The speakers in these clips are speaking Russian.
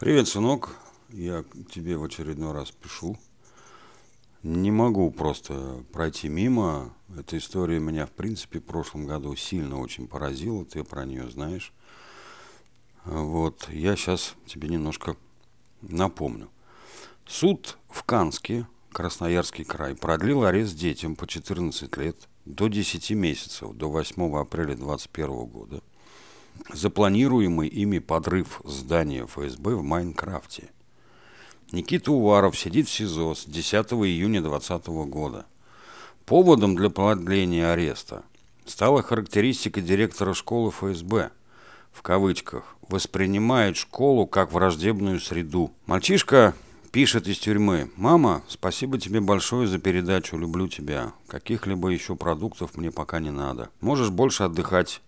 Привет, сынок. Я тебе в очередной раз пишу. Не могу просто пройти мимо. Эта история меня, в принципе, в прошлом году сильно очень поразила. Ты про нее знаешь. Вот, я сейчас тебе немножко напомню. Суд в Канске, Красноярский край, продлил арест детям по 14 лет до 10 месяцев, до 8 апреля 2021 года запланируемый ими подрыв здания ФСБ в Майнкрафте. Никита Уваров сидит в СИЗО с 10 июня 2020 года. Поводом для продления ареста стала характеристика директора школы ФСБ, в кавычках, воспринимает школу как враждебную среду. Мальчишка пишет из тюрьмы. «Мама, спасибо тебе большое за передачу, люблю тебя. Каких-либо еще продуктов мне пока не надо. Можешь больше отдыхать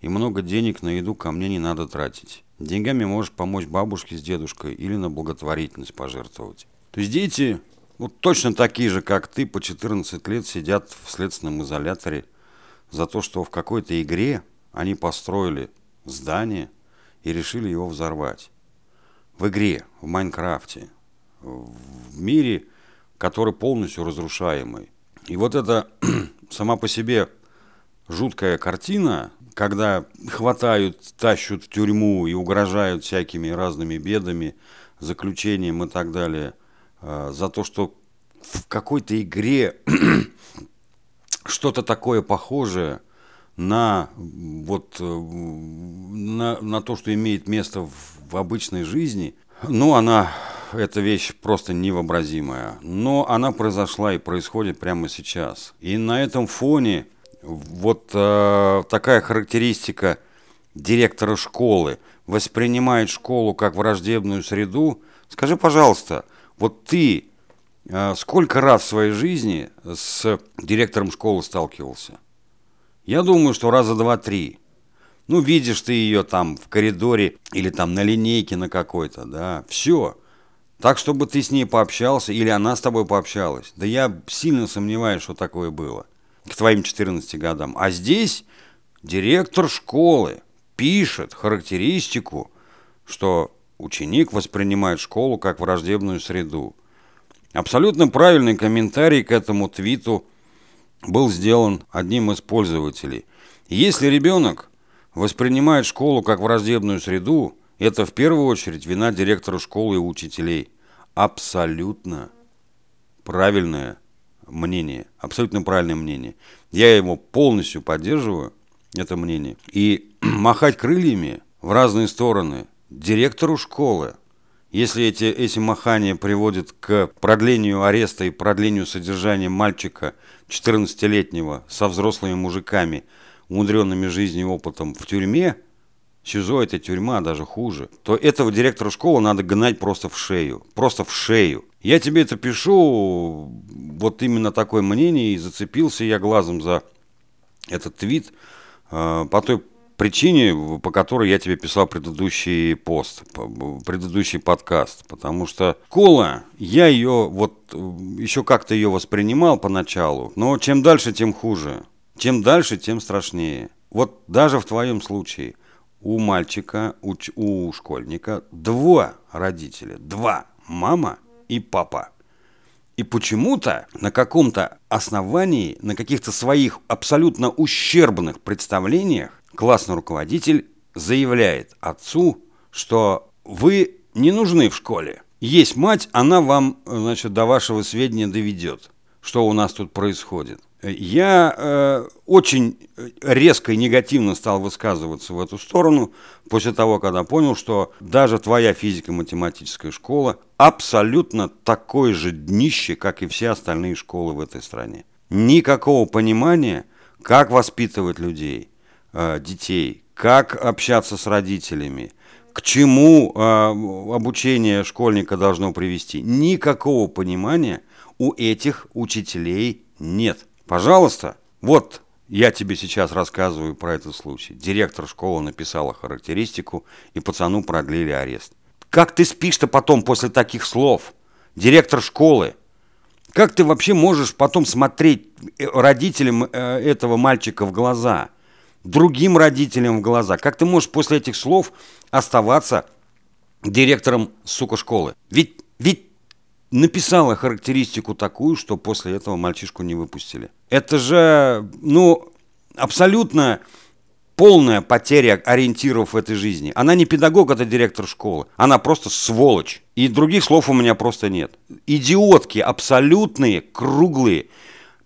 и много денег на еду ко мне не надо тратить. Деньгами можешь помочь бабушке с дедушкой или на благотворительность пожертвовать. То есть дети, вот точно такие же, как ты, по 14 лет сидят в следственном изоляторе за то, что в какой-то игре они построили здание и решили его взорвать. В игре, в Майнкрафте, в мире, который полностью разрушаемый. И вот это сама по себе жуткая картина, когда хватают, тащут в тюрьму и угрожают всякими разными бедами, заключением и так далее, а, за то, что в какой-то игре что-то такое похожее на, вот, э, на, на то, что имеет место в, в обычной жизни, ну, она, эта вещь просто невообразимая. Но она произошла и происходит прямо сейчас. И на этом фоне вот э, такая характеристика директора школы воспринимает школу как враждебную среду. Скажи, пожалуйста, вот ты э, сколько раз в своей жизни с директором школы сталкивался? Я думаю, что раза два-три. Ну, видишь ты ее там в коридоре или там на линейке на какой-то, да, все. Так, чтобы ты с ней пообщался или она с тобой пообщалась. Да я сильно сомневаюсь, что такое было к твоим 14 годам. А здесь директор школы пишет характеристику, что ученик воспринимает школу как враждебную среду. Абсолютно правильный комментарий к этому твиту был сделан одним из пользователей. Если ребенок воспринимает школу как враждебную среду, это в первую очередь вина директора школы и учителей. Абсолютно правильное мнение, абсолютно правильное мнение. Я его полностью поддерживаю, это мнение. И махать крыльями в разные стороны директору школы, если эти, эти махания приводят к продлению ареста и продлению содержания мальчика 14-летнего со взрослыми мужиками, умудренными жизнью и опытом в тюрьме, СИЗО это тюрьма, даже хуже, то этого директора школы надо гнать просто в шею. Просто в шею. Я тебе это пишу, вот именно такое мнение, и зацепился я глазом за этот твит э, по той причине, по которой я тебе писал предыдущий пост, предыдущий подкаст. Потому что школа, я ее вот еще как-то ее воспринимал поначалу, но чем дальше, тем хуже. Чем дальше, тем страшнее. Вот даже в твоем случае у мальчика, у, у школьника два родителя, два, мама и папа. И почему-то на каком-то основании, на каких-то своих абсолютно ущербных представлениях классный руководитель заявляет отцу, что вы не нужны в школе. Есть мать, она вам, значит, до вашего сведения доведет, что у нас тут происходит. Я э, очень резко и негативно стал высказываться в эту сторону после того, когда понял, что даже твоя физико-математическая школа абсолютно такое же днище, как и все остальные школы в этой стране. Никакого понимания, как воспитывать людей, э, детей, как общаться с родителями, к чему э, обучение школьника должно привести. Никакого понимания у этих учителей нет. Пожалуйста, вот я тебе сейчас рассказываю про этот случай. Директор школы написала характеристику, и пацану продлили арест. Как ты спишь-то потом после таких слов? Директор школы. Как ты вообще можешь потом смотреть э, родителям э, этого мальчика в глаза? Другим родителям в глаза? Как ты можешь после этих слов оставаться директором, сука, школы. Ведь, ведь написала характеристику такую, что после этого мальчишку не выпустили. Это же, ну, абсолютно полная потеря ориентиров в этой жизни. Она не педагог, это директор школы. Она просто сволочь. И других слов у меня просто нет. Идиотки, абсолютные, круглые,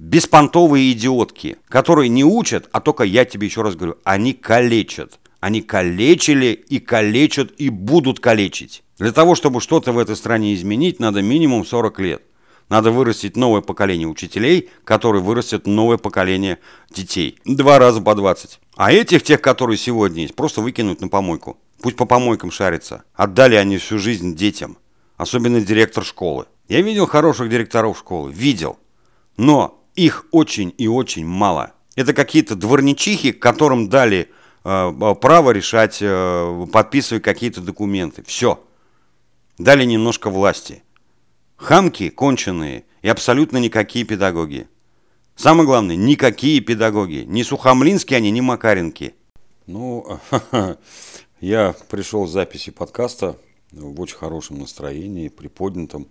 беспонтовые идиотки, которые не учат, а только я тебе еще раз говорю, они калечат. Они калечили и калечат и будут калечить. Для того, чтобы что-то в этой стране изменить, надо минимум 40 лет. Надо вырастить новое поколение учителей, которые вырастят новое поколение детей. Два раза по 20. А этих, тех, которые сегодня есть, просто выкинуть на помойку. Пусть по помойкам шарятся. Отдали они всю жизнь детям. Особенно директор школы. Я видел хороших директоров школы. Видел. Но их очень и очень мало. Это какие-то дворничихи, которым дали право решать, э, подписывать какие-то документы. Все. Дали немножко власти. Хамки конченые и абсолютно никакие педагоги. Самое главное, никакие педагоги. Ни сухомлинские они, ни макаринки. Ну, я пришел с записи подкаста в очень хорошем настроении, приподнятом.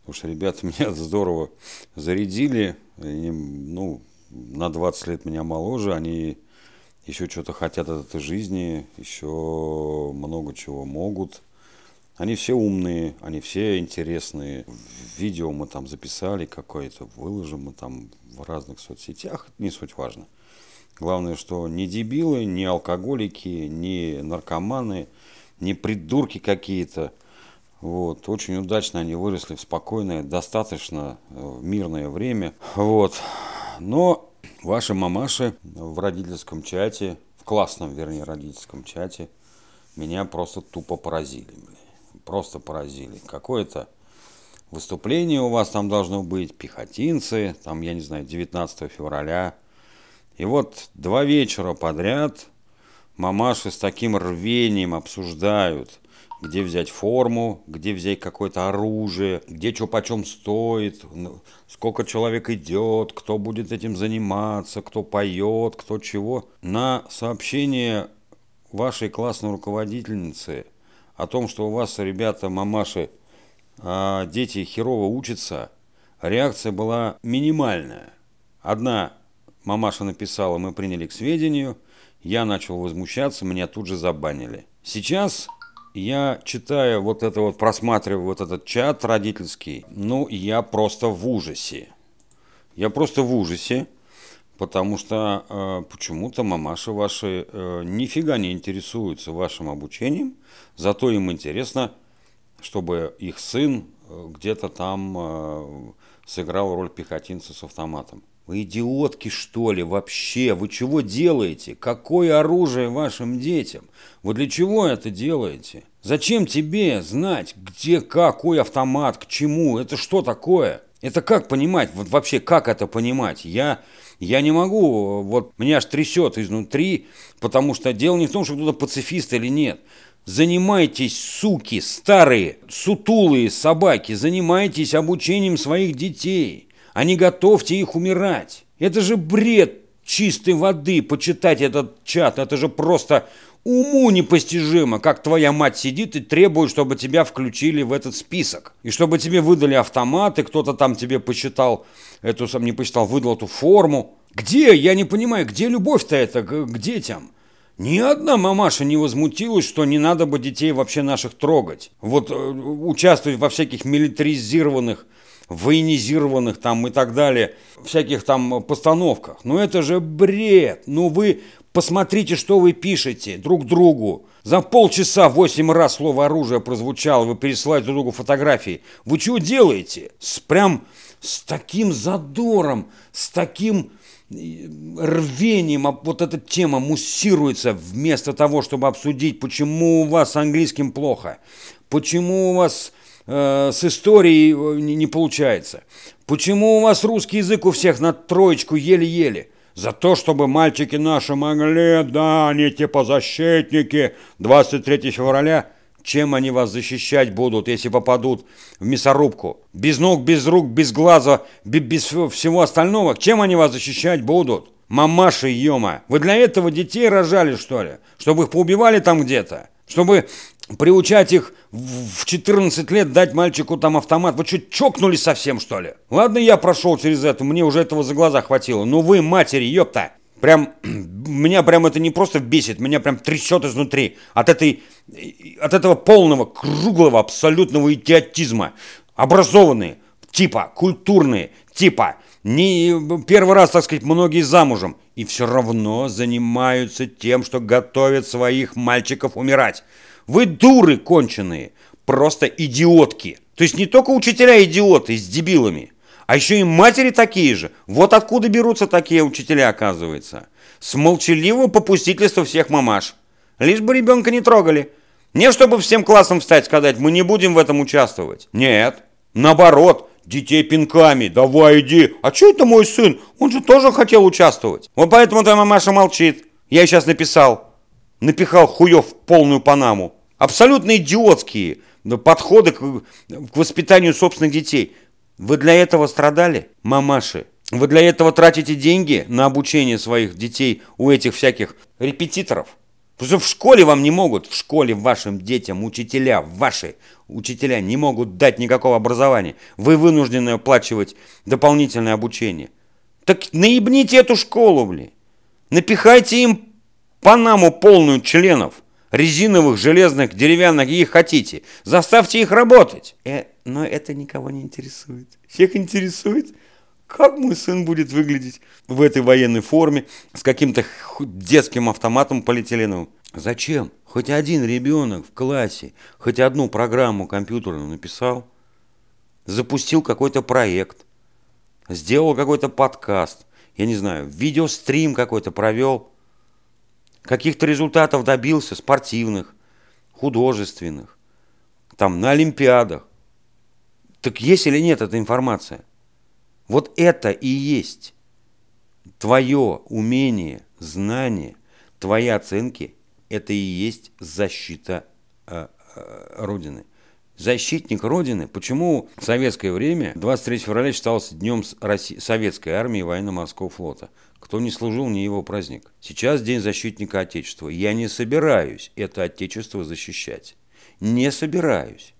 Потому что ребята меня здорово зарядили. И, ну, на 20 лет меня моложе. Они еще что-то хотят от этой жизни, еще много чего могут. Они все умные, они все интересные. Видео мы там записали какое-то, выложим мы там в разных соцсетях, не суть важно. Главное, что не дебилы, не алкоголики, не наркоманы, не придурки какие-то. Вот, очень удачно они выросли в спокойное, достаточно э, мирное время. Вот. Но ваши мамаши в родительском чате, в классном, вернее, родительском чате, меня просто тупо поразили. Просто поразили. Какое-то выступление у вас там должно быть, пехотинцы, там, я не знаю, 19 февраля. И вот два вечера подряд мамаши с таким рвением обсуждают, где взять форму, где взять какое-то оружие, где что почем стоит, сколько человек идет, кто будет этим заниматься, кто поет, кто чего. На сообщение вашей классной руководительницы – о том, что у вас, ребята, мамаши, а дети херово учатся, реакция была минимальная. Одна мамаша написала, мы приняли к сведению, я начал возмущаться, меня тут же забанили. Сейчас я читаю вот это вот, просматриваю вот этот чат родительский, ну, я просто в ужасе. Я просто в ужасе, потому что э, почему-то мамаши ваши э, нифига не интересуются вашим обучением, Зато им интересно, чтобы их сын э, где-то там э, сыграл роль пехотинца с автоматом. Вы идиотки, что ли, вообще? Вы чего делаете? Какое оружие вашим детям? Вы для чего это делаете? Зачем тебе знать, где какой автомат, к чему? Это что такое? Это как понимать? Вот вообще, как это понимать? Я, я не могу, вот меня аж трясет изнутри, потому что дело не в том, что кто-то пацифист или нет. Занимайтесь, суки, старые, сутулые собаки, занимайтесь обучением своих детей, а не готовьте их умирать. Это же бред чистой воды, почитать этот чат, это же просто уму непостижимо, как твоя мать сидит и требует, чтобы тебя включили в этот список. И чтобы тебе выдали автоматы, кто-то там тебе посчитал, эту, сам не посчитал, выдал эту форму. Где, я не понимаю, где любовь-то это к, к детям? Ни одна мамаша не возмутилась, что не надо бы детей вообще наших трогать. Вот э, участвовать во всяких милитаризированных, военизированных там и так далее, всяких там постановках. Ну это же бред. Ну вы посмотрите, что вы пишете друг другу. За полчаса восемь раз слово оружие прозвучало, вы пересылаете друг другу фотографии. Вы что делаете? С, прям с таким задором, с таким рвением вот эта тема муссируется вместо того, чтобы обсудить, почему у вас с английским плохо, почему у вас э, с историей э, не, получается, почему у вас русский язык у всех на троечку еле-еле. За то, чтобы мальчики наши могли, да, они типа защитники 23 февраля – чем они вас защищать будут, если попадут в мясорубку? Без ног, без рук, без глаза, без всего остального. Чем они вас защищать будут? Мамаши, ема, вы для этого детей рожали, что ли? Чтобы их поубивали там где-то? Чтобы приучать их в 14 лет дать мальчику там автомат. Вы что, чокнулись совсем, что ли? Ладно, я прошел через это, мне уже этого за глаза хватило. Но вы, матери, ёпта, прям, меня прям это не просто бесит, меня прям трясет изнутри от, этой, от этого полного, круглого, абсолютного идиотизма. Образованные, типа, культурные, типа, не первый раз, так сказать, многие замужем, и все равно занимаются тем, что готовят своих мальчиков умирать. Вы дуры конченые, просто идиотки. То есть не только учителя идиоты с дебилами, а еще и матери такие же. Вот откуда берутся такие учителя, оказывается. С молчаливого попустительства всех мамаш. Лишь бы ребенка не трогали. Не чтобы всем классом встать сказать, мы не будем в этом участвовать. Нет, наоборот, детей пинками. Давай иди. А что это мой сын? Он же тоже хотел участвовать. Вот поэтому твоя мамаша молчит. Я сейчас написал. Напихал хуев в полную панаму. Абсолютно идиотские подходы к, к воспитанию собственных детей. Вы для этого страдали, мамаши? Вы для этого тратите деньги на обучение своих детей у этих всяких репетиторов? Потому что в школе вам не могут, в школе вашим детям учителя, ваши учителя не могут дать никакого образования. Вы вынуждены оплачивать дополнительное обучение. Так наебните эту школу, блин. Напихайте им панаму полную членов. Резиновых, железных, деревянных, их хотите. Заставьте их работать. Э, но это никого не интересует. Всех интересует, как мой сын будет выглядеть в этой военной форме с каким-то детским автоматом полиэтиленовым. Зачем? Хоть один ребенок в классе, хоть одну программу компьютерную написал, запустил какой-то проект, сделал какой-то подкаст, я не знаю, видеострим какой-то провел, каких-то результатов добился, спортивных, художественных, там на Олимпиадах. Так есть или нет эта информация? Вот это и есть твое умение, знание, твои оценки, это и есть защита э, э, Родины. Защитник Родины. Почему в советское время 23 февраля считался днем России, советской армии и военно-морского флота? Кто не служил, не его праздник. Сейчас День защитника Отечества. Я не собираюсь это Отечество защищать. Не собираюсь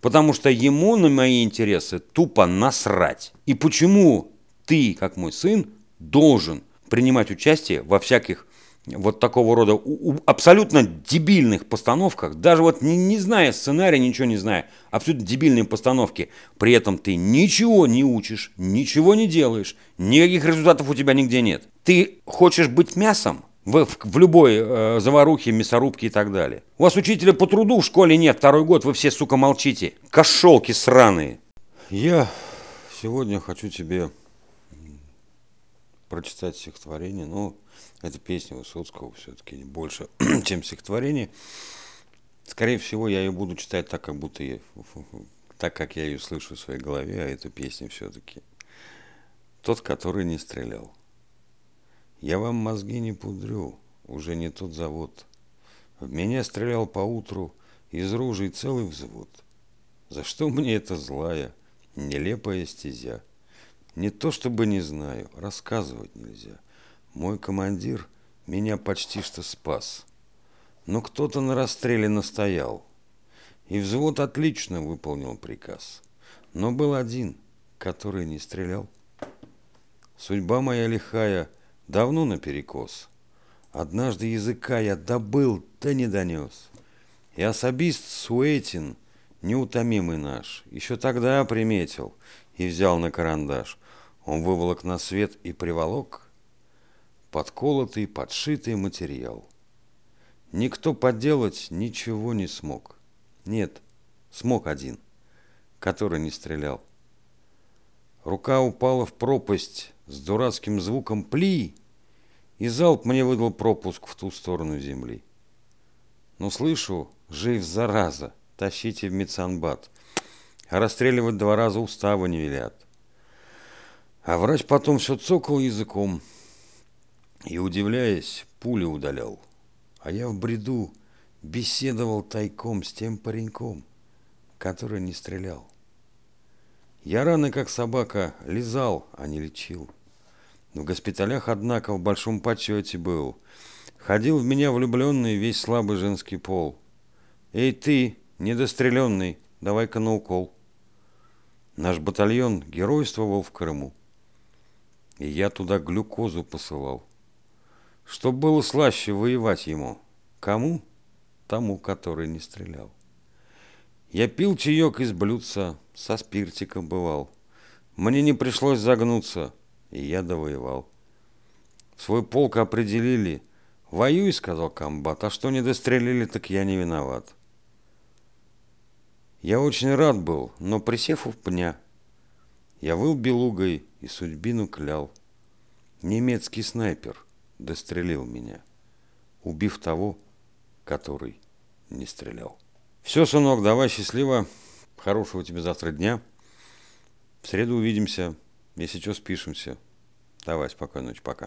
потому что ему на мои интересы тупо насрать. И почему ты, как мой сын, должен принимать участие во всяких вот такого рода у, у, абсолютно дебильных постановках, даже вот не, не зная сценария, ничего не зная, абсолютно дебильные постановки, при этом ты ничего не учишь, ничего не делаешь, никаких результатов у тебя нигде нет. Ты хочешь быть мясом, в, в, в любой э, заварухе, мясорубке и так далее. У вас учителя по труду в школе нет, второй год вы все, сука, молчите. Кошелки сраные. Я сегодня хочу тебе прочитать стихотворение. Ну, это песня Высоцкого все-таки больше, чем стихотворение. Скорее всего, я ее буду читать так, как будто я, так, как я ее слышу в своей голове, а эту песню все-таки тот, который не стрелял. Я вам мозги не пудрю, уже не тот завод. В меня стрелял поутру из ружей целый взвод. За что мне эта злая, нелепая стезя? Не то чтобы не знаю, рассказывать нельзя. Мой командир меня почти что спас. Но кто-то на расстреле настоял. И взвод отлично выполнил приказ. Но был один, который не стрелял. Судьба моя лихая — давно наперекос. Однажды языка я добыл, да не донес. И особист Суэтин, неутомимый наш, еще тогда приметил и взял на карандаш. Он выволок на свет и приволок подколотый, подшитый материал. Никто подделать ничего не смог. Нет, смог один, который не стрелял. Рука упала в пропасть с дурацким звуком «пли», и залп мне выдал пропуск в ту сторону земли. Но слышу, жив зараза, тащите в медсанбат. А расстреливать два раза устава не велят. А врач потом все цокал языком и, удивляясь, пули удалял. А я в бреду беседовал тайком с тем пареньком, который не стрелял. Я раны, как собака, лизал, а не лечил. В госпиталях, однако, в большом почете был. Ходил в меня влюбленный весь слабый женский пол. Эй ты, недостреленный, давай-ка на укол. Наш батальон геройствовал в Крыму. И я туда глюкозу посылал. Чтоб было слаще воевать ему. Кому? Тому, который не стрелял. Я пил чаек из блюдца, со спиртиком бывал. Мне не пришлось загнуться, и я довоевал. Свой полк определили. Воюй, сказал комбат, а что не дострелили, так я не виноват. Я очень рад был, но присев у пня, я выл белугой и судьбину клял. Немецкий снайпер дострелил меня, убив того, который не стрелял. Все, сынок, давай счастливо. Хорошего тебе завтра дня. В среду увидимся. Если что, спишемся. Давай, спокойной ночи, пока.